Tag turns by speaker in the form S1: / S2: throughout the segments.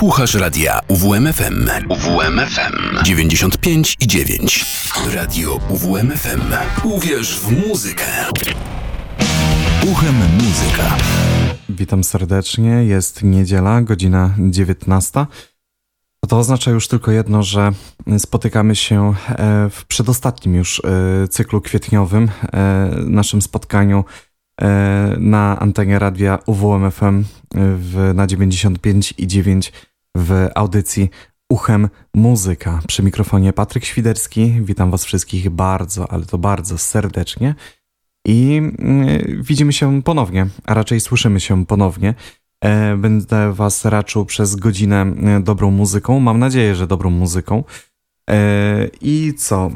S1: Słuchasz radia UWMFM. UWMFM 95 i 9. Radio UWMFM. Uwierz w muzykę. Uchem muzyka.
S2: Witam serdecznie. Jest niedziela, godzina 19. To oznacza już tylko jedno, że spotykamy się e, w przedostatnim już e, cyklu kwietniowym, e, naszym spotkaniu na antenie radia UWMFM w, na 95 i 9 w audycji Uchem Muzyka. Przy mikrofonie Patryk Świderski. Witam Was wszystkich bardzo, ale to bardzo serdecznie. I y, widzimy się ponownie, a raczej słyszymy się ponownie. E, będę Was raczył przez godzinę y, dobrą muzyką. Mam nadzieję, że dobrą muzyką. E, I co?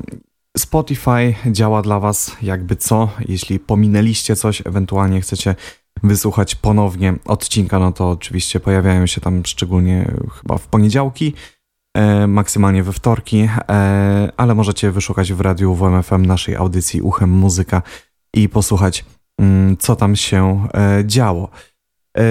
S2: Spotify działa dla Was jakby co. Jeśli pominęliście coś, ewentualnie chcecie wysłuchać ponownie odcinka, no to oczywiście pojawiają się tam szczególnie chyba w poniedziałki, e, maksymalnie we wtorki, e, ale możecie wyszukać w radiu WMFM naszej audycji Uchem Muzyka i posłuchać, mm, co tam się e, działo. E,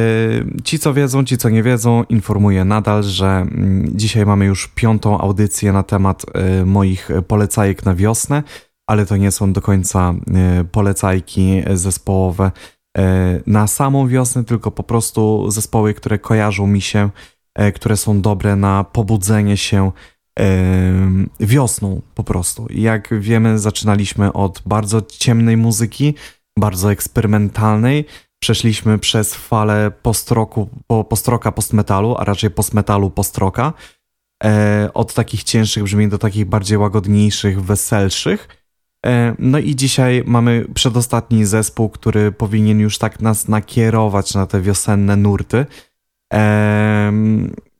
S2: ci, co wiedzą, ci, co nie wiedzą, informuję nadal, że mm, dzisiaj mamy już piątą audycję na temat e, moich polecajek na wiosnę, ale to nie są do końca polecajki zespołowe na samą wiosnę, tylko po prostu zespoły, które kojarzą mi się, które są dobre na pobudzenie się wiosną po prostu. Jak wiemy, zaczynaliśmy od bardzo ciemnej muzyki, bardzo eksperymentalnej. Przeszliśmy przez falę postroku, po, postroka postmetalu, a raczej postmetalu postroka. E, od takich cięższych brzmień do takich bardziej łagodniejszych, weselszych. E, no i dzisiaj mamy przedostatni zespół, który powinien już tak nas nakierować na te wiosenne nurty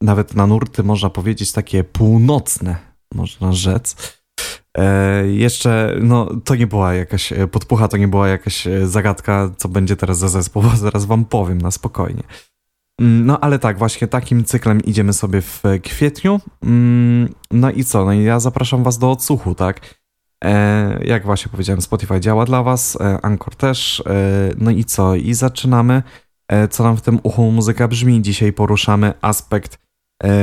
S2: nawet na nurty można powiedzieć takie północne, można rzec. E, jeszcze, no to nie była jakaś e, podpucha, to nie była jakaś e, zagadka, co będzie teraz za zespół, zaraz wam powiem na spokojnie. Mm, no ale tak, właśnie takim cyklem idziemy sobie w kwietniu. Mm, no i co? No i ja zapraszam was do odsłuchu, tak? E, jak właśnie powiedziałem, Spotify działa dla was, e, Anchor też. E, no i co? I zaczynamy co nam w tym uchu muzyka brzmi. Dzisiaj poruszamy aspekt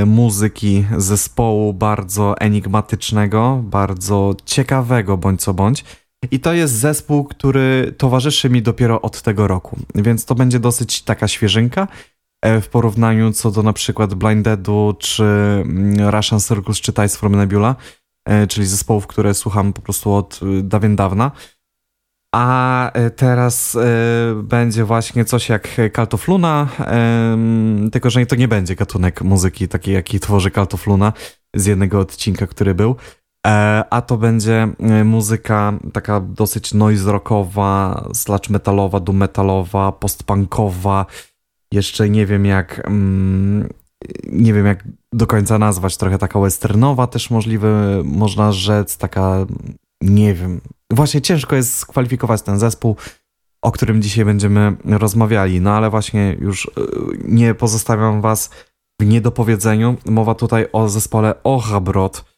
S2: muzyki zespołu bardzo enigmatycznego, bardzo ciekawego bądź co bądź. I to jest zespół, który towarzyszy mi dopiero od tego roku, więc to będzie dosyć taka świeżynka w porównaniu co do na przykład Blind Deadu czy mm, Russian Circus czy Tides from Nebula, czyli zespołów, które słucham po prostu od dawien dawna. A e, teraz y, będzie właśnie coś jak Kaltofluna, y, tylko że to nie będzie gatunek muzyki taki, jaki tworzy Kaltofluna z jednego odcinka, który był, e, a to będzie muzyka taka dosyć noise rockowa, sludge metalowa, doom metalowa, postpunkowa, jeszcze nie wiem jak... Nie wiem jak do końca nazwać, trochę taka westernowa też możliwe, można rzec, taka nie wiem. Właśnie ciężko jest skwalifikować ten zespół, o którym dzisiaj będziemy rozmawiali. No ale właśnie już e, nie pozostawiam was w niedopowiedzeniu. Mowa tutaj o zespole Ochabrot.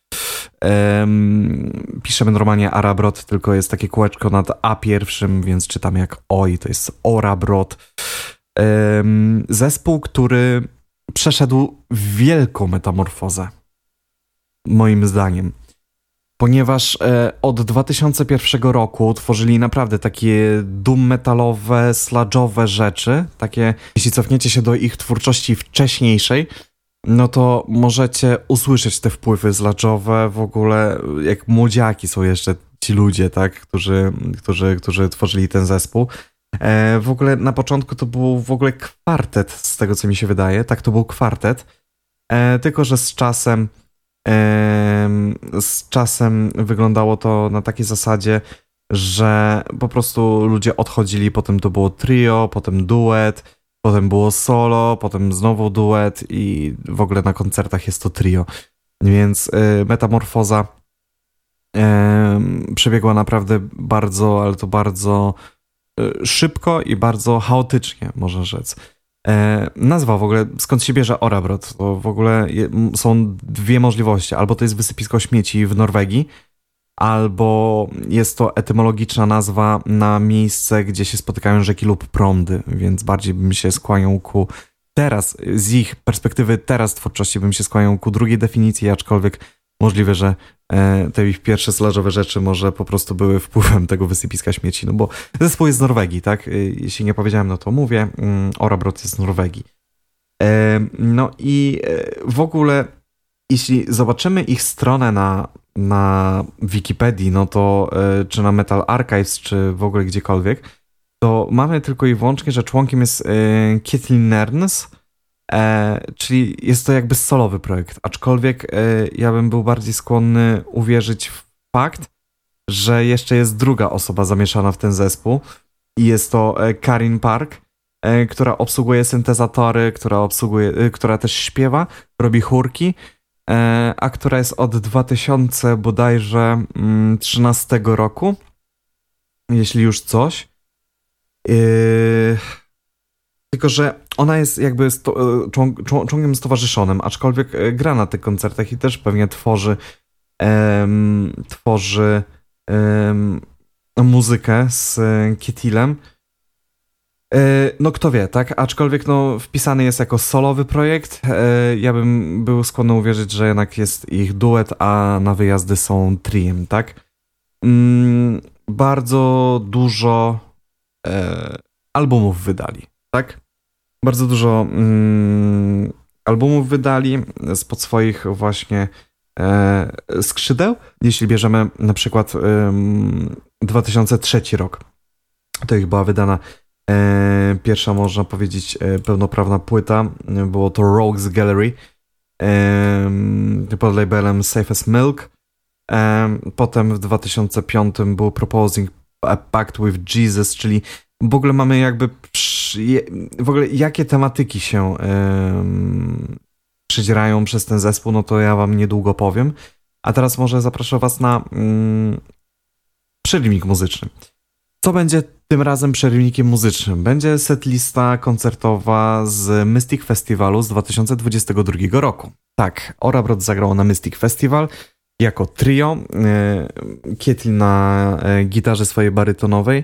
S2: Um, piszemy normalnie Arabrot, tylko jest takie kółeczko nad A pierwszym, więc czytam jak Oj, to jest Orabrot. Um, zespół, który przeszedł wielką metamorfozę. Moim zdaniem ponieważ e, od 2001 roku tworzyli naprawdę takie doom metalowe, sludge'owe rzeczy, takie, jeśli cofniecie się do ich twórczości wcześniejszej, no to możecie usłyszeć te wpływy sludge'owe w ogóle, jak młodziaki są jeszcze ci ludzie, tak, którzy, którzy, którzy tworzyli ten zespół. E, w ogóle na początku to był w ogóle kwartet, z tego co mi się wydaje, tak, to był kwartet, e, tylko że z czasem z czasem wyglądało to na takiej zasadzie, że po prostu ludzie odchodzili, potem to było trio, potem duet, potem było solo, potem znowu duet i w ogóle na koncertach jest to trio. Więc y, metamorfoza przebiegła naprawdę bardzo, ale to bardzo szybko i bardzo chaotycznie, można rzec. E, nazwa w ogóle, skąd się bierze Orabrot? To w ogóle je, są dwie możliwości. Albo to jest wysypisko śmieci w Norwegii, albo jest to etymologiczna nazwa na miejsce, gdzie się spotykają rzeki lub prądy, więc bardziej bym się skłaniał ku teraz, z ich perspektywy teraz twórczości bym się skłaniał ku drugiej definicji, aczkolwiek możliwe, że te ich pierwsze slażowe rzeczy może po prostu były wpływem tego wysypiska śmieci, no bo zespół jest z Norwegii, tak? Jeśli nie powiedziałem, no to mówię, mm, Orabrot jest z Norwegii. No i w ogóle, jeśli zobaczymy ich stronę na, na Wikipedii, no to czy na Metal Archives, czy w ogóle gdziekolwiek, to mamy tylko i wyłącznie, że członkiem jest e, Kietlin Nerns, e, czyli jest to jakby solowy projekt, aczkolwiek e, ja bym był bardziej skłonny uwierzyć w fakt, że jeszcze jest druga osoba zamieszana w ten zespół i jest to Karin Park, która obsługuje syntezatory, która obsługuje, która też śpiewa, robi chórki, a która jest od 2000 bodajże 13 mm, roku, jeśli już coś. Yy... Tylko, że ona jest jakby sto, e, człon, członkiem stowarzyszonym, aczkolwiek e, gra na tych koncertach i też pewnie tworzy em, tworzy em, muzykę z Kietilem. E, no kto wie, tak? Aczkolwiek no, wpisany jest jako solowy projekt. Ja bym był skłonny uwierzyć, że jednak jest ich duet, a na wyjazdy są triem, tak? Mm, bardzo dużo albumów wydali, tak? Bardzo dużo mm, albumów wydali spod swoich właśnie e, skrzydeł. Jeśli bierzemy na przykład e, 2003 rok, to ich była wydana e, pierwsza, można powiedzieć, e, pełnoprawna płyta. Było to Rogues Gallery pod labelem Safe as Milk. Potem w 2005 był Proposing a Pact with Jesus, czyli w ogóle mamy jakby w ogóle jakie tematyki się przedzierają przez ten zespół, no to ja wam niedługo powiem. A teraz może zaproszę was na yy, przerywnik muzyczny. Co będzie tym razem przerywnikiem muzycznym? Będzie setlista koncertowa z Mystic Festiwalu z 2022 roku. Tak, Orabrod zagrał na Mystic Festival jako trio. E, Kietil na e, gitarze swojej barytonowej,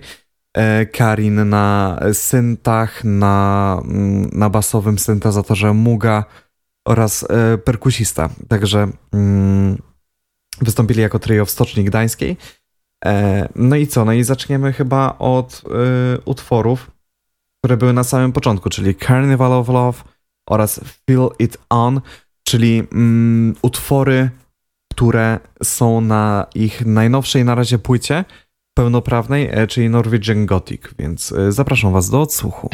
S2: Karin na syntach, na, mm, na basowym syntezatorze Muga oraz perkusista. Także mm, wystąpili jako trio w Stoczni Gdańskiej. No i co? No i zaczniemy chyba od utworów, które były na samym początku, czyli Carnival of Love oraz Feel It On, czyli mm, utwory które są na ich najnowszej na razie płycie pełnoprawnej, e, czyli Norwegian Gothic, więc e, zapraszam Was do odsłuchu.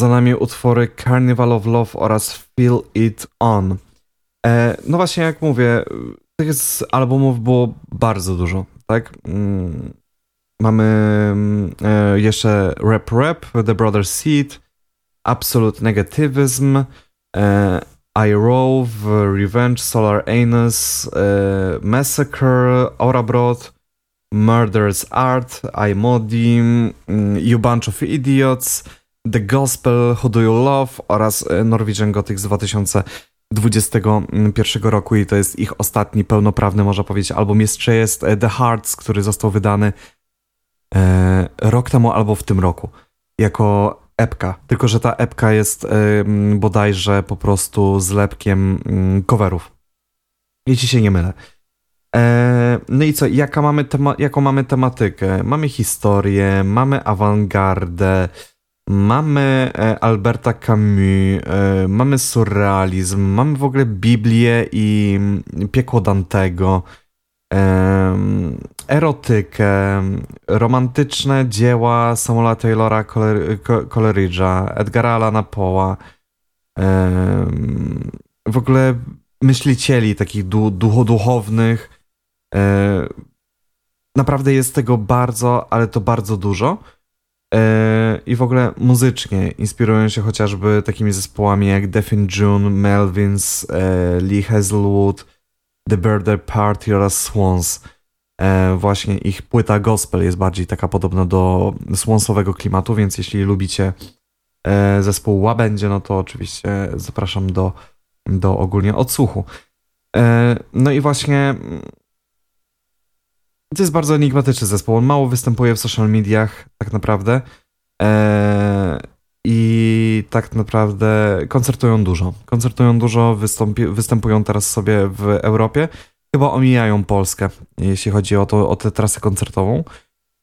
S2: Za nami utwory Carnival of Love oraz Feel It On. E, no właśnie, jak mówię, tych z albumów było bardzo dużo, tak? Mm, mamy mm, e, jeszcze Rap Rap, The Brother Seed, Absolute Negativism, e, I Rove, Revenge, Solar Anus, e, Massacre, Aura Broad, Murder's Art, I Modi, mm, You Bunch of Idiots, The Gospel, Who Do You Love oraz e, Norwegian Gothic z 2021 roku i to jest ich ostatni pełnoprawny, można powiedzieć, album. Jeszcze jest e, The Hearts, który został wydany e, rok temu albo w tym roku jako epka, tylko że ta epka jest e, bodajże po prostu zlepkiem mm, coverów. Jeśli się nie mylę. E, no i co, jaka mamy jaką mamy tematykę? Mamy historię, mamy awangardę, mamy e, Alberta Camus, e, mamy surrealizm, mamy w ogóle Biblię i mm, piekło Dantego, erotykę, romantyczne dzieła Samuela Taylora Coleridge'a, Edgara Allana Poe'a, w ogóle myślicieli takich du duchoduchownych, E, naprawdę jest tego bardzo, ale to bardzo dużo. E, I w ogóle muzycznie inspirują się chociażby takimi zespołami jak Death June, Melvins, e, Lee Hazelwood, The Birthday Party oraz Swans. Właśnie ich płyta gospel jest bardziej taka podobna do swansowego klimatu, więc jeśli lubicie zespół Łabędzie, no to oczywiście zapraszam do, do ogólnie odsłuchu. No i właśnie to jest bardzo enigmatyczny zespół. On mało występuje w social mediach, tak naprawdę. Eee, I tak naprawdę koncertują dużo. Koncertują dużo, wystąpi, występują teraz sobie w Europie. Chyba omijają Polskę, jeśli chodzi o, to, o tę trasę koncertową.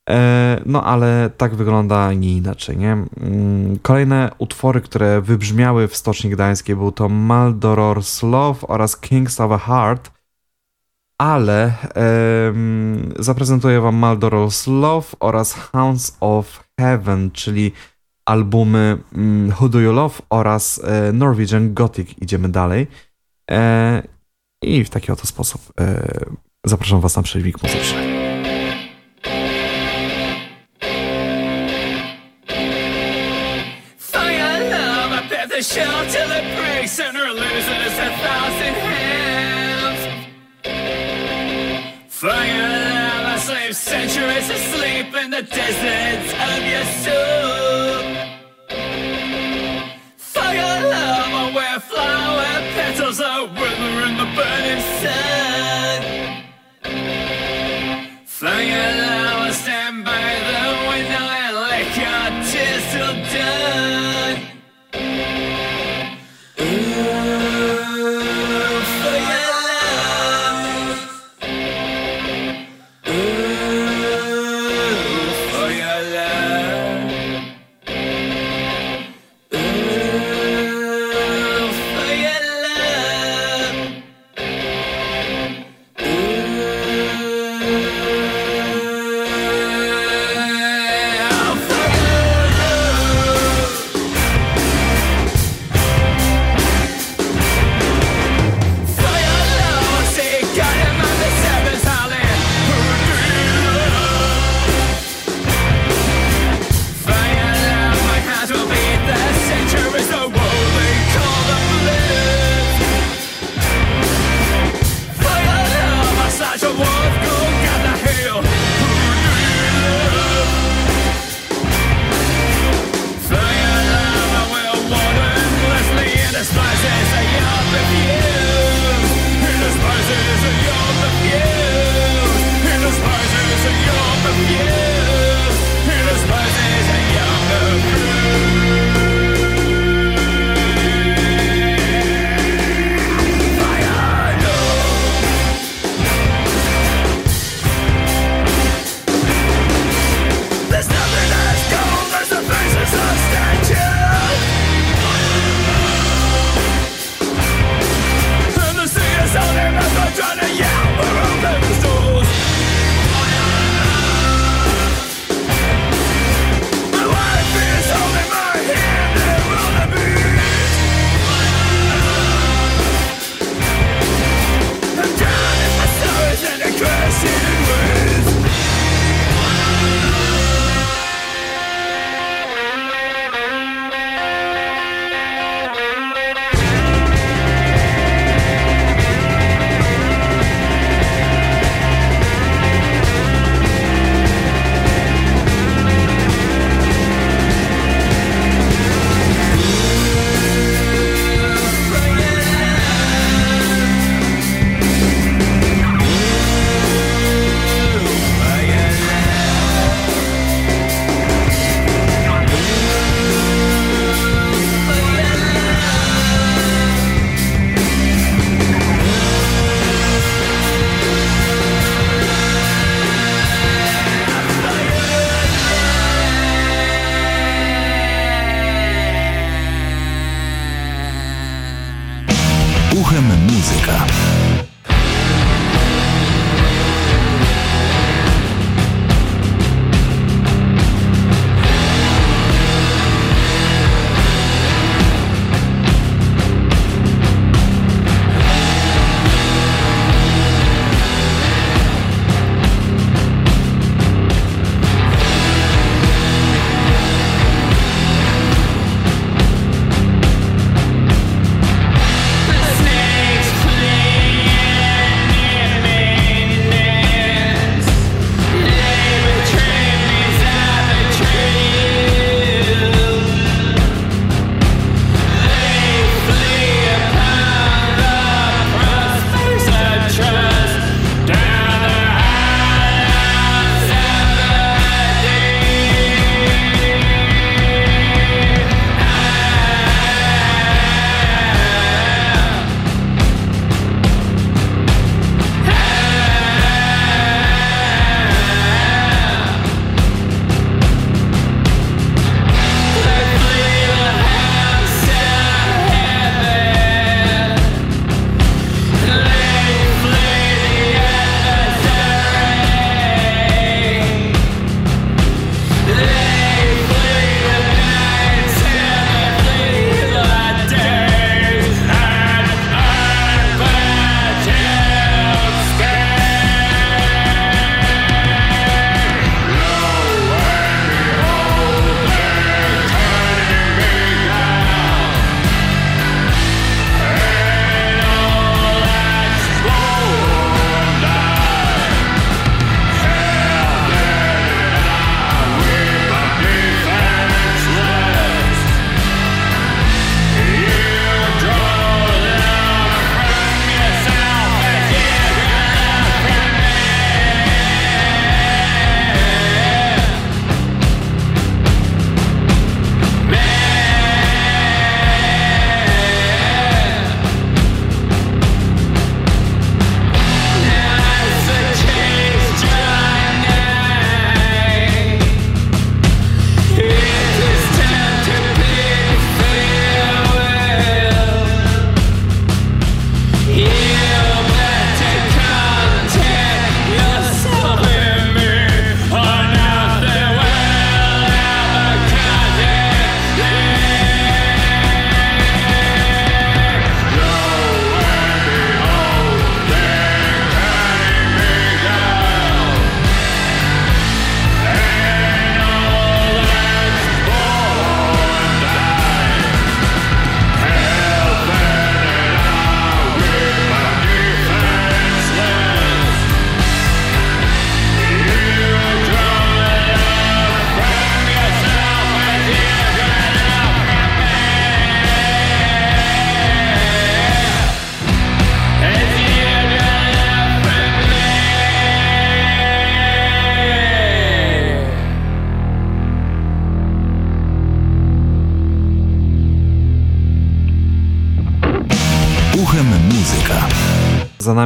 S2: Eee, no ale tak wygląda nie inaczej, nie? Mm, kolejne utwory, które wybrzmiały w Stoczni Gdańskiej był to Maldoror's Love oraz Kings of a Heart ale um, zaprezentuję wam Maldoror's Love oraz Hounds of Heaven, czyli albumy um, Who Do You Love oraz e, Norwegian Gothic. Idziemy dalej. E, I w taki oto sposób e, zapraszam was na przerwik muzyczny.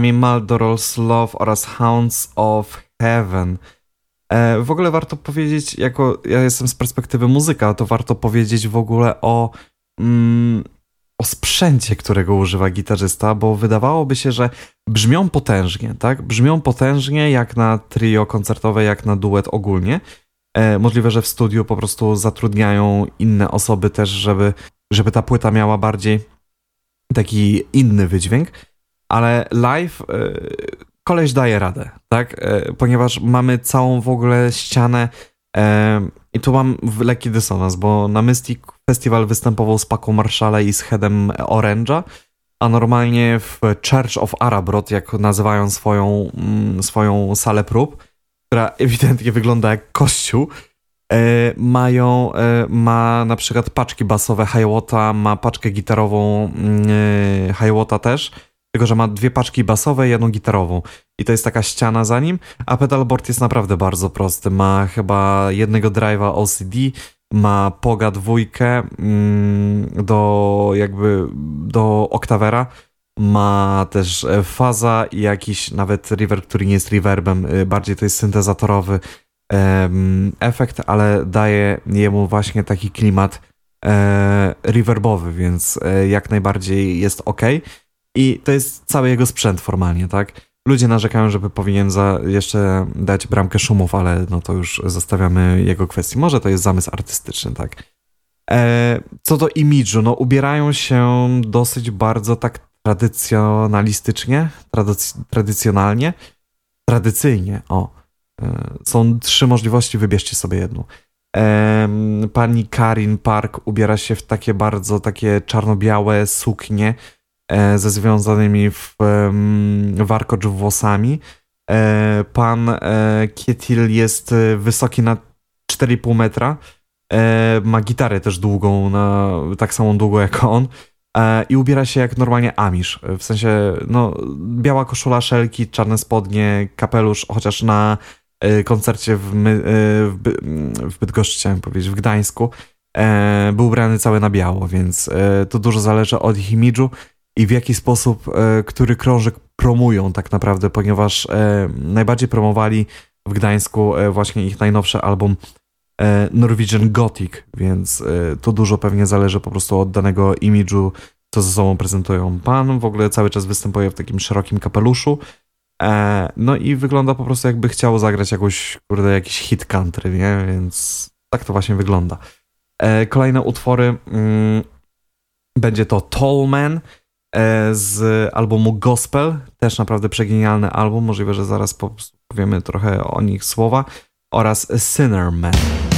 S2: Nami Maldorol's Love oraz Hounds of Heaven. E, w ogóle warto powiedzieć, jako ja jestem z perspektywy muzyka, to warto powiedzieć w ogóle o, mm, o sprzęcie, którego używa gitarzysta, bo wydawałoby się, że brzmią potężnie, tak? Brzmią potężnie jak na trio koncertowe, jak na duet ogólnie. E, możliwe, że w studiu po prostu zatrudniają inne osoby też, żeby, żeby ta płyta miała bardziej taki inny wydźwięk ale live y, koleś daje radę, tak? Y, ponieważ mamy całą w ogóle ścianę y, i tu mam lekki dysonans, bo na Mystic Festival występował z Paką Marszale i z Headem Orange'a, a normalnie w Church of Arabrot, jak nazywają swoją, mm, swoją salę prób, która ewidentnie wygląda jak kościół, mają, ma na przykład paczki basowe Hiawatha, ma paczkę gitarową mm, Hiawatha też, tylko że ma dwie paczki basowe i jedną gitarową. I to jest taka ściana za nim, a pedalboard jest naprawdę bardzo prosty. Ma chyba jednego drive'a OCD, ma Poga dwójkę mm, do jakby do oktawera, ma też e, faza i jakiś nawet reverb, który nie jest reverbem, e, bardziej to jest syntezatorowy efekt, ale daje jemu właśnie taki klimat e, reverbowy, więc jak najbardziej jest ok. I to jest cały jego sprzęt formalnie, tak? Ludzie narzekają, żeby powinien za jeszcze dać bramkę szumów, ale no to już zostawiamy jego kwestii. Może to jest zamysł artystyczny, tak? E, co do imidżu, no ubierają się dosyć bardzo tak tradycjonalistycznie, tradyc tradycjonalnie, tradycyjnie, o. E, są trzy możliwości, wybierzcie sobie jedną. E, pani Karin Park ubiera się w takie bardzo takie czarno-białe suknie, ze związanymi w warkocz włosami. E, pan e, Kietil jest wysoki na 4,5 metra. Ma gitarę też długą, na, tak samą długą jak on. I ubiera się jak normalnie Amish. W sensie, no, biała koszula, szelki, czarne spodnie, kapelusz, chociaż na koncercie w, My, w, By, w Bydgoszczy, chciałem powiedzieć, w Gdańsku, był ubrany cały na biało, więc to dużo zależy od ich imidżu i w jaki sposób, e, który krążek promują tak naprawdę, ponieważ e, najbardziej promowali w Gdańsku e, właśnie ich najnowszy album Norwegian Gothic, więc to dużo pewnie zależy po prostu od danego imidżu, co ze sobą prezentują. Pan w ogóle cały czas występuje w takim szerokim kapeluszu, no i wygląda po prostu jakby chciał zagrać jakąś, kurde, jakiś hit country, nie? Więc tak to właśnie wygląda. Kolejne utwory mm, będzie to Tallman, E, z albumu Gospel, też naprawdę przegenialny album, możliwe, że zaraz powiemy trochę o nich słowa, oraz Sinner Man.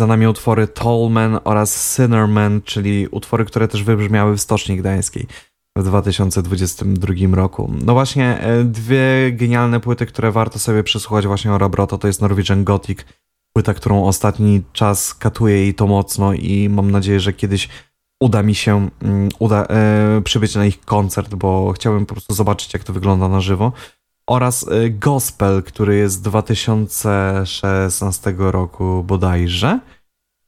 S2: Za nami utwory Tollman oraz Sinnerman, czyli utwory, które też wybrzmiały w Stoczni Gdańskiej w 2022 roku. No właśnie, e, dwie genialne płyty, które warto sobie przesłuchać właśnie o Robroto, to jest Norwegian Gothic, płyta, którą ostatni czas katuje i to mocno i mam nadzieję, że kiedyś uda mi się mm, uda, e, przybyć na ich koncert, bo chciałbym po prostu zobaczyć, jak to wygląda na żywo. Oraz e, Gospel, który jest z 2016 roku bodajże.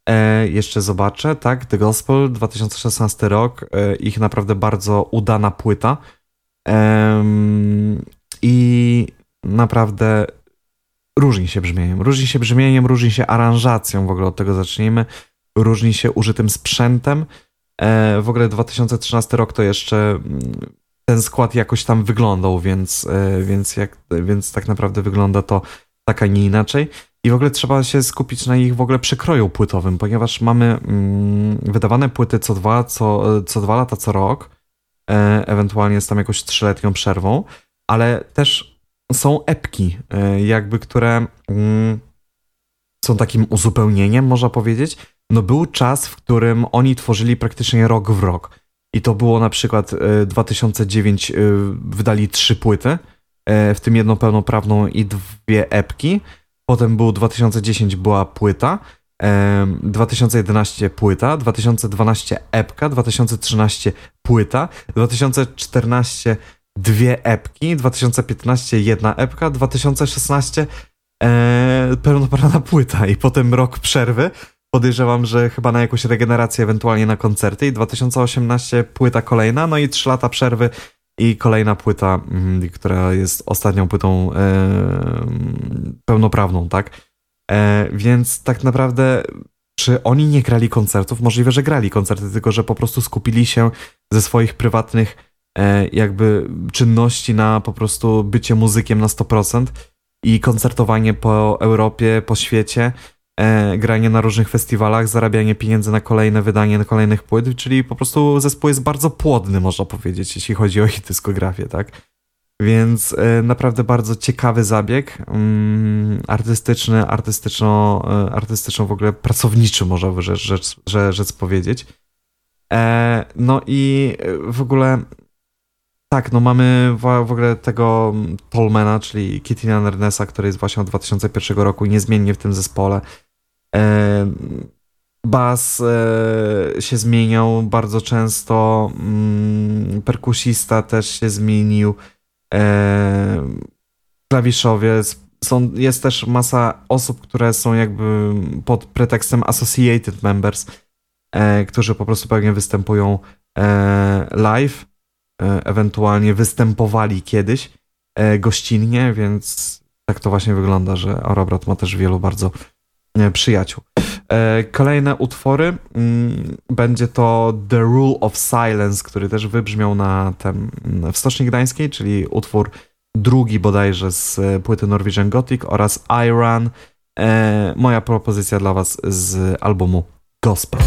S2: E, jeszcze zobaczę, tak, The Gospel, 2016 rok, e, ich naprawdę bardzo udana płyta. Em, I naprawdę różni się brzmieniem. Różni się brzmieniem, różni się aranżacją, w ogóle od tego zacznijmy. Różni się użytym sprzętem. E, w ogóle 2013 rok to jeszcze mm, ten skład jakoś tam wyglądał, więc, e, więc, jak, więc tak naprawdę wygląda to tak, a nie inaczej. I w ogóle trzeba się skupić na ich w ogóle przekroju płytowym, ponieważ mamy mm, wydawane płyty co dwa, co, co dwa lata, co rok, e, ewentualnie z tam jakąś trzyletnią przerwą, ale też są epki, e, jakby które mm, są takim uzupełnieniem, można powiedzieć. No był czas, w którym oni tworzyli praktycznie rok w rok. I to było na przykład e, 2009 e, wydali trzy płyty, e, w tym jedną pełnoprawną i dwie epki. Potem był 2010 była płyta, em, 2011 płyta, 2012 epka, 2013 płyta, 2014 dwie epki, 2015 jedna epka, 2016 e, pełnoprawna płyta i potem rok przerwy. Podejrzewam, że chyba na jakąś regenerację, ewentualnie na koncerty. I 2018 płyta kolejna, no i 3 lata przerwy i kolejna płyta, mm, która jest ostatnią płytą e, pełnoprawną, tak? E, więc tak naprawdę, czy oni nie grali koncertów? Możliwe, że grali koncerty, tylko że po prostu skupili się ze swoich prywatnych e, jakby czynności na po prostu bycie muzykiem na 100% i koncertowanie po Europie, po świecie, e, granie na różnych festiwalach, zarabianie pieniędzy na kolejne wydanie na kolejnych płyt, czyli po prostu zespół jest bardzo płodny, można powiedzieć, jeśli chodzi o ich dyskografię, tak? Więc e, naprawdę bardzo ciekawy zabieg, mm, artystyczny, artystyczno, e, artystyczno w ogóle pracowniczy, można by rzecz, powiedzieć. E, no i e, w ogóle tak, no mamy w, w ogóle tego Tolmana, czyli Kittina Nernesa, który jest właśnie od 2001 roku niezmiennie w tym zespole. Bas e, się zmieniał bardzo często, mm, perkusista też się zmienił, klawiszowiec. Są, jest też masa osób, które są jakby pod pretekstem associated members, e, którzy po prostu pewnie występują e, live ewentualnie występowali kiedyś gościnnie, więc tak to właśnie wygląda, że Orobrat ma też wielu bardzo przyjaciół. E, Kolejne utwory mm, będzie to The Rule of Silence, który też wybrzmiał na tem, w Stoczni Gdańskiej, czyli utwór drugi bodajże z e, płyty Norwegian Gothic oraz Iran. E, moja propozycja dla was z albumu Gospel.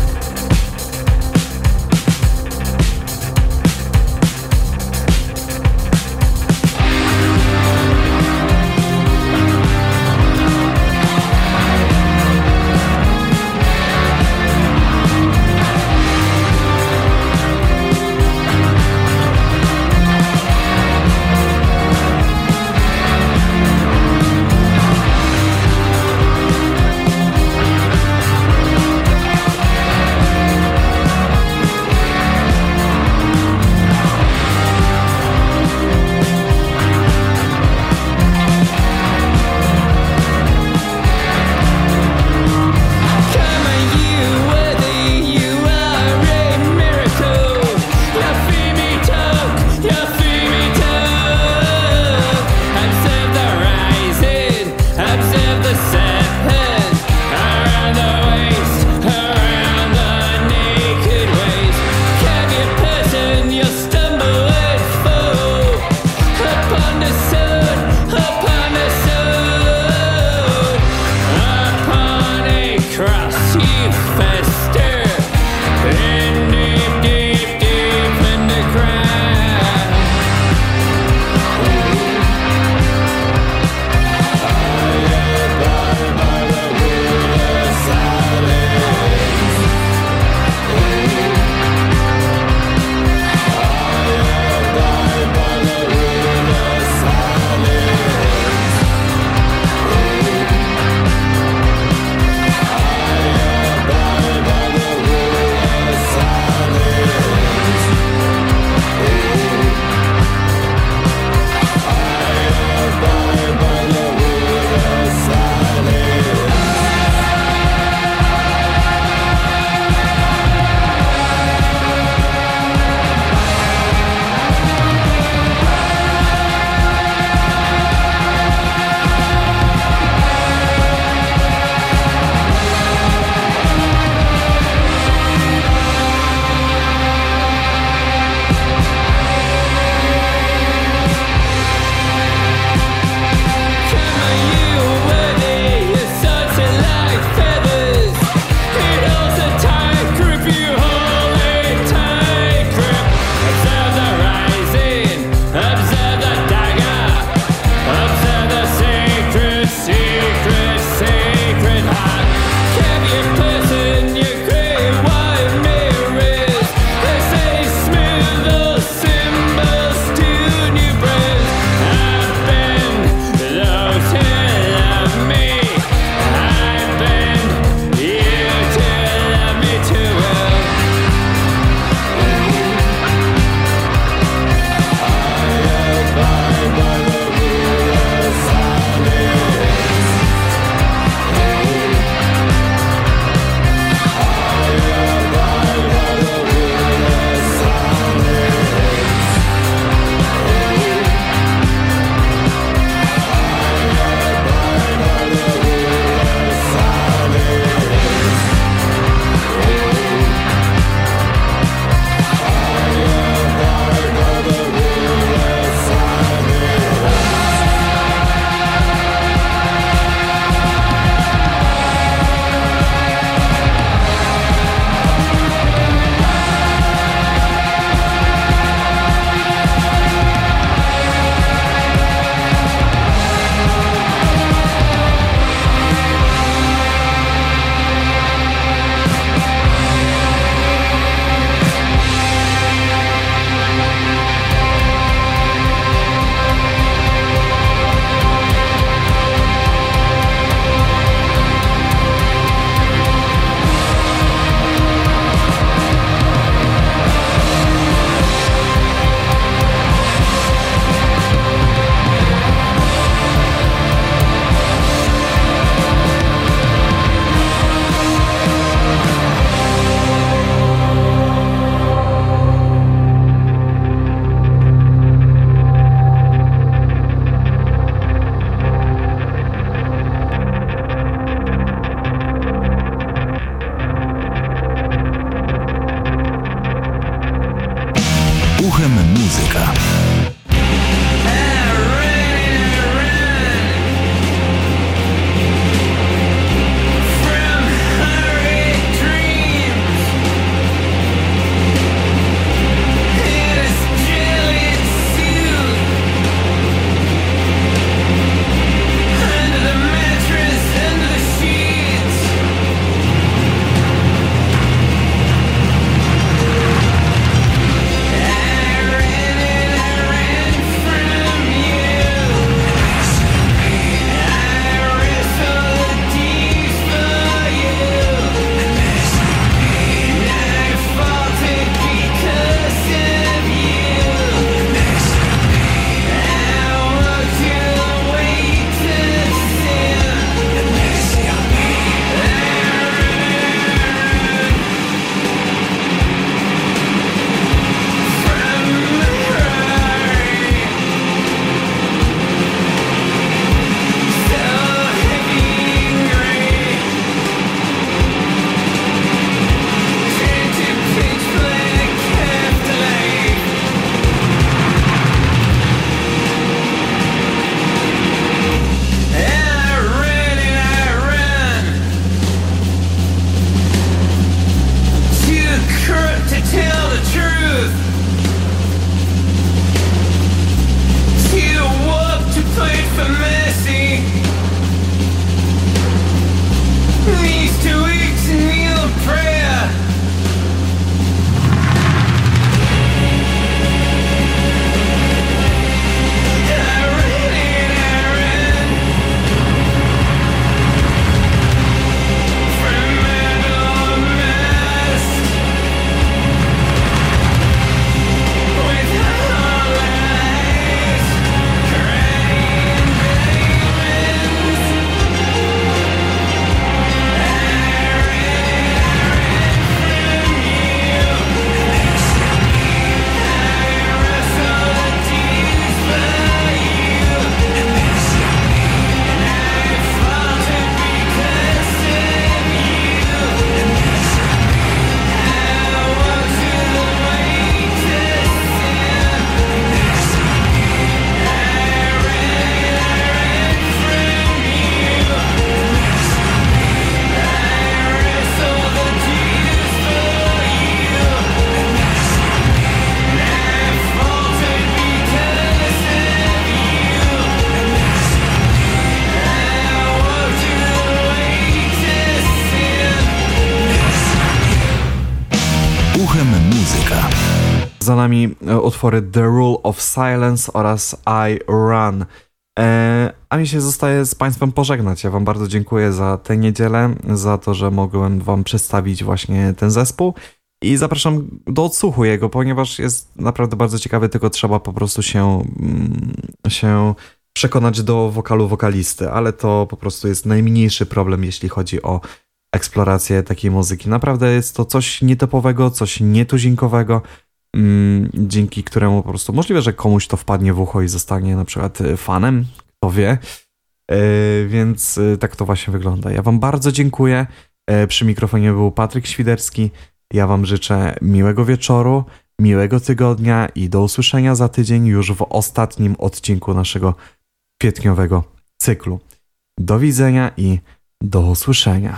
S2: Utwory The Rule of Silence oraz I Run. E, a mi się zostaje z Państwem pożegnać. Ja Wam bardzo dziękuję za tę niedzielę, za to, że mogłem Wam przedstawić właśnie ten zespół i zapraszam do odsłuchu jego, ponieważ jest naprawdę bardzo ciekawy, tylko trzeba po prostu się, mm, się przekonać do wokalu wokalisty, ale to po prostu jest najmniejszy problem, jeśli chodzi o eksplorację takiej muzyki. Naprawdę jest to coś nietypowego, coś nietuzinkowego, dzięki któremu po prostu możliwe, że komuś to wpadnie w ucho i zostanie na przykład y, fanem, kto wie. Yy, więc y, tak to właśnie wygląda. Ja Wam bardzo dziękuję. Przy mikrofonie był Patryk Świderski. Ja Wam życzę miłego wieczoru, miłego tygodnia i do usłyszenia za tydzień już w ostatnim odcinku naszego kwietniowego cyklu. Do widzenia i do usłyszenia.